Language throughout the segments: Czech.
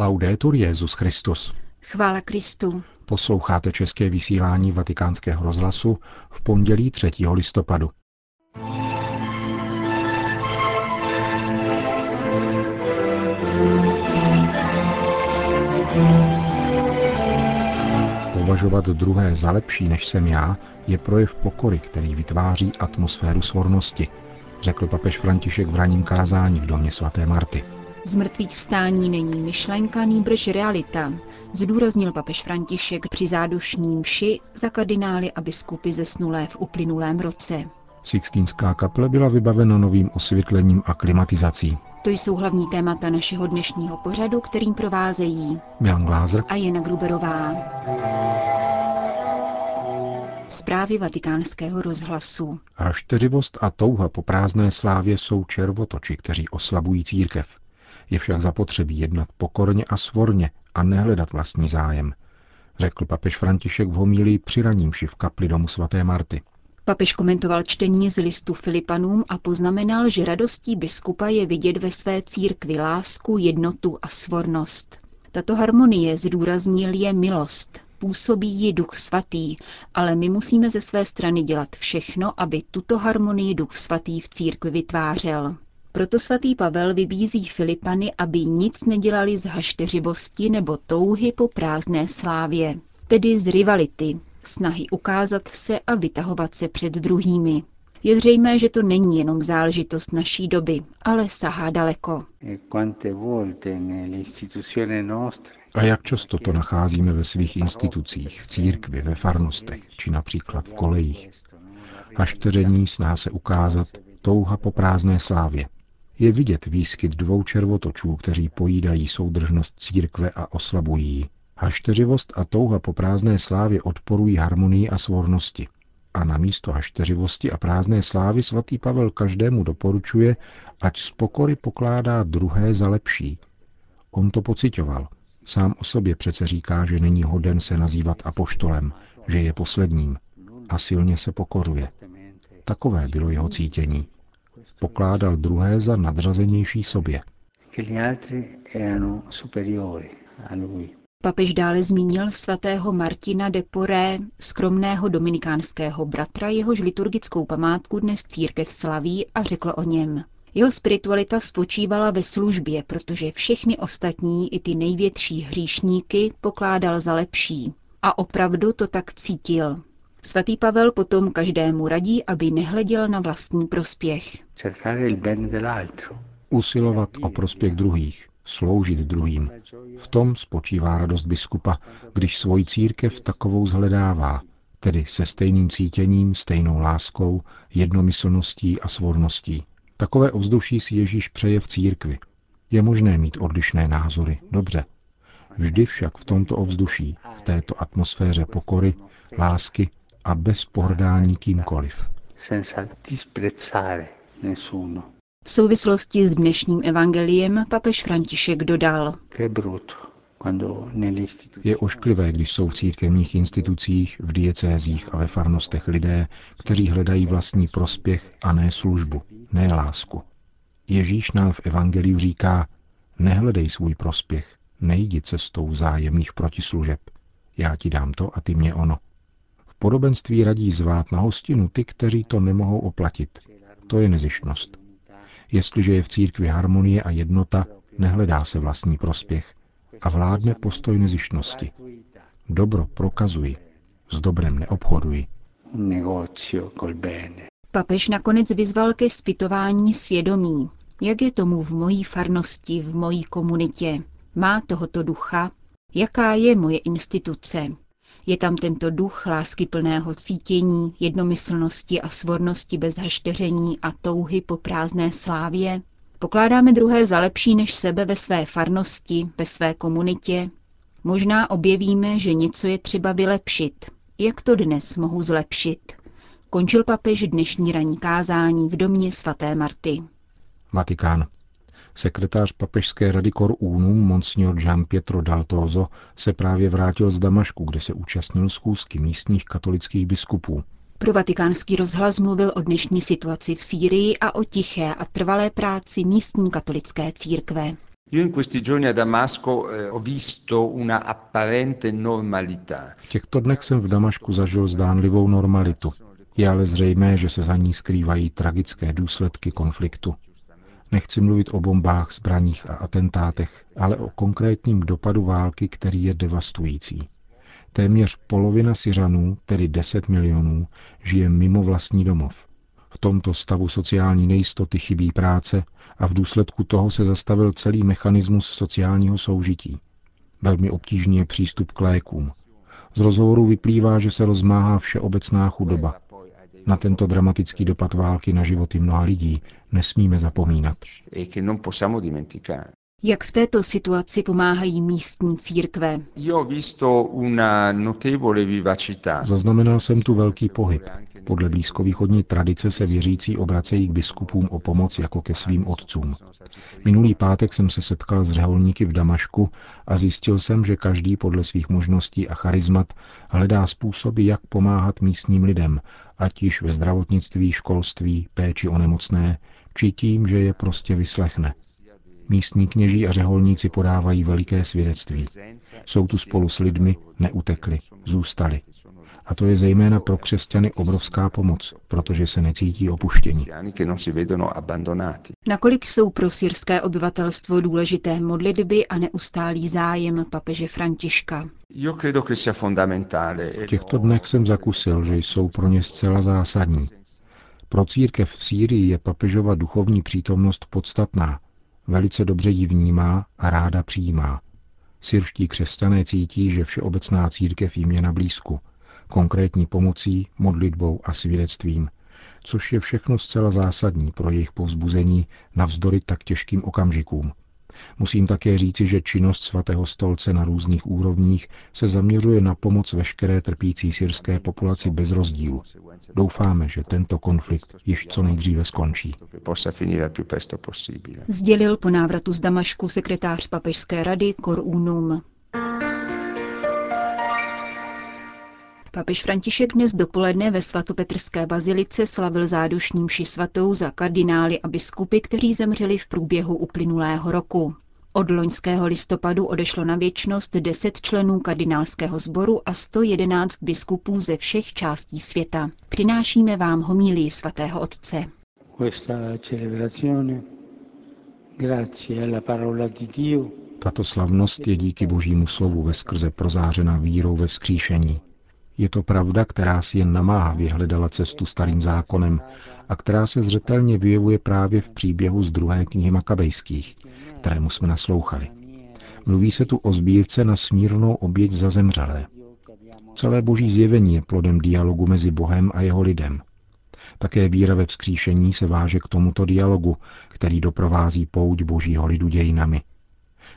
Laudetur Jezus Christus. Chvála Kristu. Posloucháte české vysílání Vatikánského rozhlasu v pondělí 3. listopadu. Považovat druhé za lepší než jsem já je projev pokory, který vytváří atmosféru svornosti, řekl papež František v raním kázání v domě svaté Marty. Z mrtvých vstání není myšlenka, nýbrž realita, zdůraznil papež František při zádušní mši za kardinály a biskupy zesnulé v uplynulém roce. Sixtínská kaple byla vybavena novým osvětlením a klimatizací. To jsou hlavní témata našeho dnešního pořadu, kterým provázejí Milan Glázer a Jana Gruberová. Zprávy vatikánského rozhlasu. Hašteřivost a touha po prázdné slávě jsou červotoči, kteří oslabují církev. Je však zapotřebí jednat pokorně a svorně a nehledat vlastní zájem, řekl papež František v homílii při ranímši v kapli domu svaté Marty. Papež komentoval čtení z listu Filipanům a poznamenal, že radostí biskupa je vidět ve své církvi lásku, jednotu a svornost. Tato harmonie, zdůraznil, je milost, působí ji duch svatý, ale my musíme ze své strany dělat všechno, aby tuto harmonii duch svatý v církvi vytvářel. Proto svatý Pavel vybízí Filipany, aby nic nedělali z hašteřivosti nebo touhy po prázdné slávě, tedy z rivality, snahy ukázat se a vytahovat se před druhými. Je zřejmé, že to není jenom záležitost naší doby, ale sahá daleko. A jak často to nacházíme ve svých institucích, v církvi, ve farnostech, či například v kolejích. Hašteření sná se ukázat, touha po prázdné slávě. Je vidět výskyt dvou červotočů, kteří pojídají soudržnost církve a oslabují ji. Hašteřivost a touha po prázdné slávě odporují harmonii a svornosti. A na místo hašteřivosti a prázdné slávy svatý Pavel každému doporučuje, ať z pokory pokládá druhé za lepší. On to pocitoval. Sám o sobě přece říká, že není hoden se nazývat apoštolem, že je posledním a silně se pokoruje. Takové bylo jeho cítění. Pokládal druhé za nadřazenější sobě. Papež dále zmínil svatého Martina de Poré, skromného dominikánského bratra, jehož liturgickou památku dnes církev slaví a řekl o něm. Jeho spiritualita spočívala ve službě, protože všechny ostatní, i ty největší hříšníky, pokládal za lepší. A opravdu to tak cítil. Svatý Pavel potom každému radí, aby nehleděl na vlastní prospěch. Usilovat o prospěch druhých, sloužit druhým. V tom spočívá radost biskupa, když svoji církev takovou zhledává, tedy se stejným cítěním, stejnou láskou, jednomyslností a svorností. Takové ovzduší si Ježíš přeje v církvi. Je možné mít odlišné názory, dobře. Vždy však v tomto ovzduší, v této atmosféře pokory, lásky a bez pohrdání kýmkoliv. V souvislosti s dnešním evangeliem papež František dodal. Je ošklivé, když jsou v církevních institucích, v diecézích a ve farnostech lidé, kteří hledají vlastní prospěch a ne službu, ne lásku. Ježíš nám v evangeliu říká, nehledej svůj prospěch, nejdi cestou vzájemných protislužeb. Já ti dám to a ty mě ono. Podobenství radí zvát na hostinu ty, kteří to nemohou oplatit. To je nezištnost. Jestliže je v církvi harmonie a jednota, nehledá se vlastní prospěch a vládne postoj nezištnosti. Dobro prokazuji, s dobrem neobchoduji. Papež nakonec vyzval ke zpytování svědomí. Jak je tomu v mojí farnosti, v mojí komunitě? Má tohoto ducha? Jaká je moje instituce? Je tam tento duch lásky plného cítění, jednomyslnosti a svornosti bez hašteření a touhy po prázdné slávě? Pokládáme druhé za lepší než sebe ve své farnosti, ve své komunitě? Možná objevíme, že něco je třeba vylepšit. Jak to dnes mohu zlepšit? Končil papež dnešní ranní kázání v domě svaté Marty. Vatikán. Sekretář papežské rady Cor Unum, monsignor Gian Pietro Daltozo, se právě vrátil z Damašku, kde se účastnil schůzky místních katolických biskupů. Pro vatikánský rozhlas mluvil o dnešní situaci v Sýrii a o tiché a trvalé práci místní katolické církve. V těchto dnech jsem v Damašku zažil zdánlivou normalitu. Je ale zřejmé, že se za ní skrývají tragické důsledky konfliktu. Nechci mluvit o bombách, zbraních a atentátech, ale o konkrétním dopadu války, který je devastující. Téměř polovina Syřanů, tedy 10 milionů, žije mimo vlastní domov. V tomto stavu sociální nejistoty chybí práce a v důsledku toho se zastavil celý mechanismus sociálního soužití. Velmi obtížný je přístup k lékům. Z rozhovoru vyplývá, že se rozmáhá všeobecná chudoba. Na tento dramatický dopad války na životy mnoha lidí nesmíme zapomínat. Jak v této situaci pomáhají místní církve? Zaznamenal jsem tu velký pohyb. Podle blízkovýchodní tradice se věřící obracejí k biskupům o pomoc jako ke svým otcům. Minulý pátek jsem se setkal s řeholníky v Damašku a zjistil jsem, že každý podle svých možností a charizmat hledá způsoby, jak pomáhat místním lidem, ať již ve zdravotnictví, školství, péči o nemocné, či tím, že je prostě vyslechne. Místní kněží a řeholníci podávají veliké svědectví. Jsou tu spolu s lidmi, neutekli, zůstali. A to je zejména pro křesťany obrovská pomoc, protože se necítí opuštění. Nakolik jsou pro syrské obyvatelstvo důležité modlitby a neustálý zájem papeže Františka? V těchto dnech jsem zakusil, že jsou pro ně zcela zásadní. Pro církev v Sýrii je papežova duchovní přítomnost podstatná, velice dobře ji vnímá a ráda přijímá. Syrští křesťané cítí, že všeobecná církev jim je na blízku, konkrétní pomocí, modlitbou a svědectvím, což je všechno zcela zásadní pro jejich povzbuzení navzdory tak těžkým okamžikům. Musím také říci, že činnost svatého stolce na různých úrovních se zaměřuje na pomoc veškeré trpící syrské populaci bez rozdílu. Doufáme, že tento konflikt již co nejdříve skončí. Sdělil po návratu z Damašku sekretář papežské rady Cor Papež František dnes dopoledne ve svatopetrské bazilice slavil zádušní mši svatou za kardinály a biskupy, kteří zemřeli v průběhu uplynulého roku. Od loňského listopadu odešlo na věčnost 10 členů kardinálského sboru a 111 biskupů ze všech částí světa. Přinášíme vám homílii svatého otce. Tato slavnost je díky božímu slovu ve skrze prozářena vírou ve vzkříšení. Je to pravda, která si jen namáhavě hledala cestu starým zákonem a která se zřetelně vyjevuje právě v příběhu z druhé knihy Makabejských, kterému jsme naslouchali. Mluví se tu o sbírce na smírnou oběť za zemřelé. Celé boží zjevení je plodem dialogu mezi Bohem a jeho lidem. Také víra ve vzkříšení se váže k tomuto dialogu, který doprovází pouť božího lidu dějinami.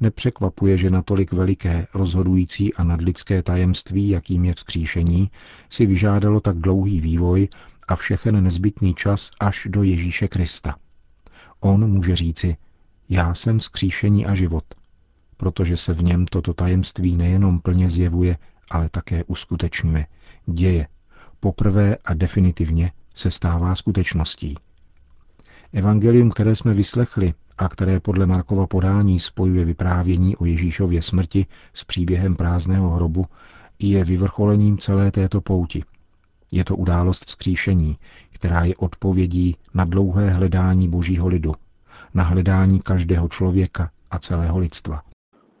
Nepřekvapuje, že natolik veliké, rozhodující a nadlidské tajemství, jakým je vzkříšení, si vyžádalo tak dlouhý vývoj a všechen nezbytný čas až do Ježíše Krista. On může říci, já jsem vzkříšení a život, protože se v něm toto tajemství nejenom plně zjevuje, ale také uskutečňuje, děje, poprvé a definitivně se stává skutečností. Evangelium, které jsme vyslechli, a které podle Markova podání spojuje vyprávění o Ježíšově smrti s příběhem prázdného hrobu, je vyvrcholením celé této pouti. Je to událost vzkříšení, která je odpovědí na dlouhé hledání božího lidu, na hledání každého člověka a celého lidstva.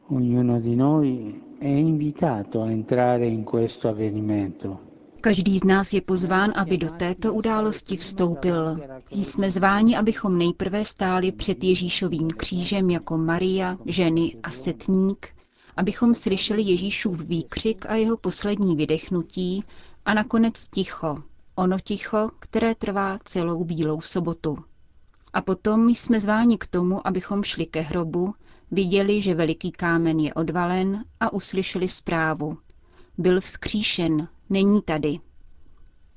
Ognuno di noi è invitato a entrare in questo avvenimento. Každý z nás je pozván, aby do této události vstoupil. Jsme zváni, abychom nejprve stáli před Ježíšovým křížem jako Maria, ženy a setník, abychom slyšeli Ježíšův výkřik a jeho poslední vydechnutí a nakonec ticho, ono ticho, které trvá celou bílou sobotu. A potom jsme zváni k tomu, abychom šli ke hrobu, viděli, že veliký kámen je odvalen a uslyšeli zprávu. Byl vzkříšen, není tady.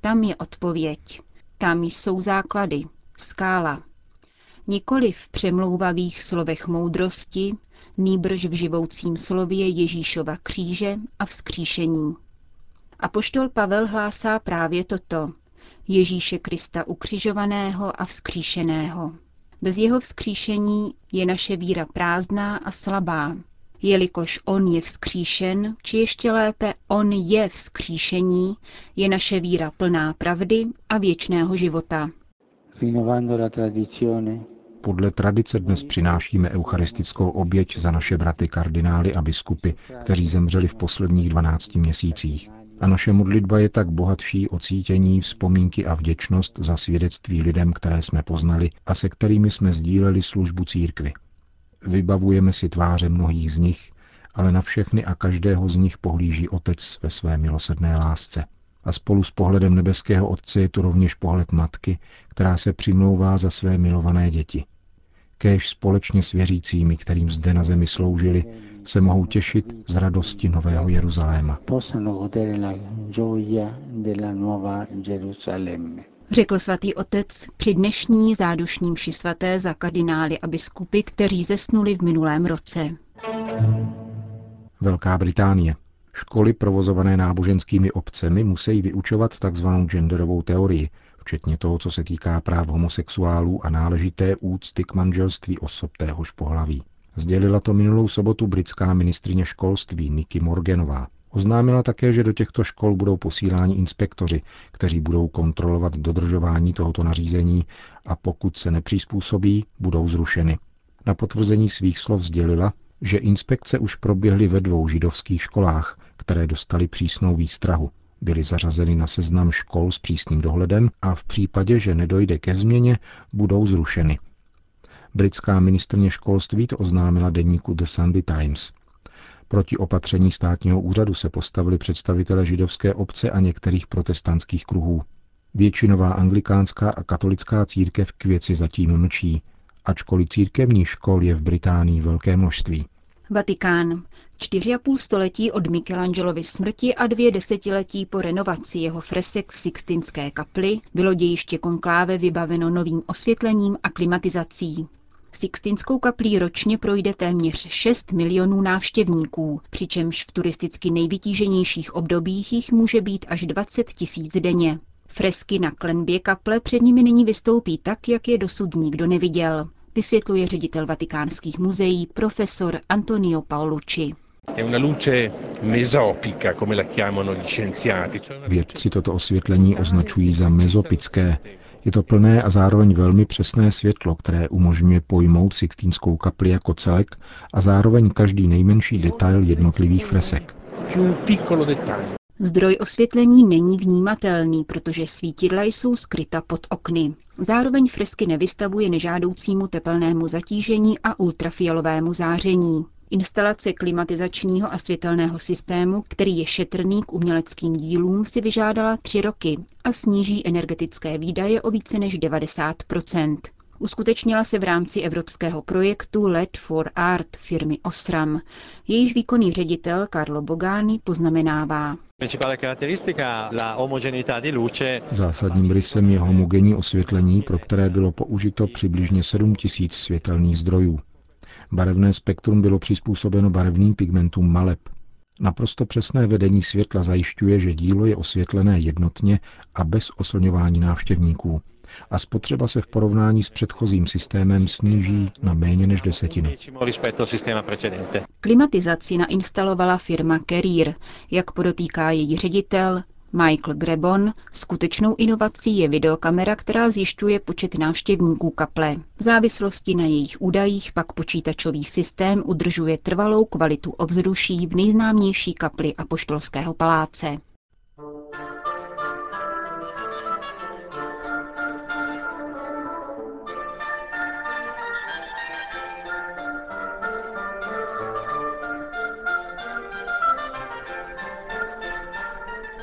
Tam je odpověď. Tam jsou základy, skála. Nikoli v přemlouvavých slovech moudrosti, nýbrž v živoucím slově Ježíšova kříže a vzkříšení. A poštol Pavel hlásá právě toto. Ježíše Krista ukřižovaného a vzkříšeného. Bez jeho vzkříšení je naše víra prázdná a slabá. Jelikož on je vzkříšen, či ještě lépe on je vzkříšení, je naše víra plná pravdy a věčného života. Podle tradice dnes přinášíme eucharistickou oběť za naše braty kardinály a biskupy, kteří zemřeli v posledních 12 měsících. A naše modlitba je tak bohatší o cítění, vzpomínky a vděčnost za svědectví lidem, které jsme poznali a se kterými jsme sdíleli službu církvy. Vybavujeme si tváře mnohých z nich, ale na všechny a každého z nich pohlíží Otec ve své milosedné lásce. A spolu s pohledem nebeského Otce je tu rovněž pohled matky, která se přimlouvá za své milované děti. Kéž společně s věřícími, kterým zde na zemi sloužili, se mohou těšit z radosti Nového Jeruzaléma. Řekl svatý otec při dnešní zádušní mši svaté za kardinály a biskupy, kteří zesnuli v minulém roce. Velká Británie. Školy provozované náboženskými obcemi musí vyučovat tzv. genderovou teorii, včetně toho, co se týká práv homosexuálů a náležité úcty k manželství osob téhož pohlaví. Sdělila to minulou sobotu britská ministrině školství Niky Morganová. Oznámila také, že do těchto škol budou posíláni inspektoři, kteří budou kontrolovat dodržování tohoto nařízení a pokud se nepřizpůsobí, budou zrušeny. Na potvrzení svých slov sdělila, že inspekce už proběhly ve dvou židovských školách, které dostali přísnou výstrahu. Byly zařazeny na seznam škol s přísným dohledem a v případě, že nedojde ke změně, budou zrušeny. Britská ministrně školství to oznámila deníku The Sunday Times. Proti opatření státního úřadu se postavili představitele židovské obce a některých protestantských kruhů. Většinová anglikánská a katolická církev k věci zatím mlčí, ačkoliv církevních škol je v Británii velké množství. Vatikán. Čtyři a půl století od Michelangelovy smrti a dvě desetiletí po renovaci jeho fresek v Sixtinské kapli bylo dějiště konkláve vybaveno novým osvětlením a klimatizací. Sixtinskou kaplí ročně projde téměř 6 milionů návštěvníků, přičemž v turisticky nejvytíženějších obdobích jich může být až 20 tisíc denně. Fresky na klenbě kaple před nimi nyní vystoupí tak, jak je dosud nikdo neviděl, vysvětluje ředitel vatikánských muzeí profesor Antonio Paolucci. Vědci toto osvětlení označují za mezopické, je to plné a zároveň velmi přesné světlo, které umožňuje pojmout Sixtínskou kapli jako celek a zároveň každý nejmenší detail jednotlivých fresek. Zdroj osvětlení není vnímatelný, protože svítidla jsou skryta pod okny. Zároveň fresky nevystavuje nežádoucímu tepelnému zatížení a ultrafialovému záření. Instalace klimatizačního a světelného systému, který je šetrný k uměleckým dílům, si vyžádala tři roky a sníží energetické výdaje o více než 90% Uskutečnila se v rámci evropského projektu LED for Art firmy Osram. Jejíž výkonný ředitel Carlo Bogani poznamenává. Zásadním rysem je homogenní osvětlení, pro které bylo použito přibližně 7000 světelných zdrojů. Barevné spektrum bylo přizpůsobeno barevným pigmentům maleb. Naprosto přesné vedení světla zajišťuje, že dílo je osvětlené jednotně a bez oslňování návštěvníků a spotřeba se v porovnání s předchozím systémem sníží na méně než desetinu. Klimatizaci nainstalovala firma Carrier, jak podotýká její ředitel Michael Grebon, skutečnou inovací je videokamera, která zjišťuje počet návštěvníků kaple. V závislosti na jejich údajích pak počítačový systém udržuje trvalou kvalitu ovzduší v nejznámější kapli Apoštolského paláce.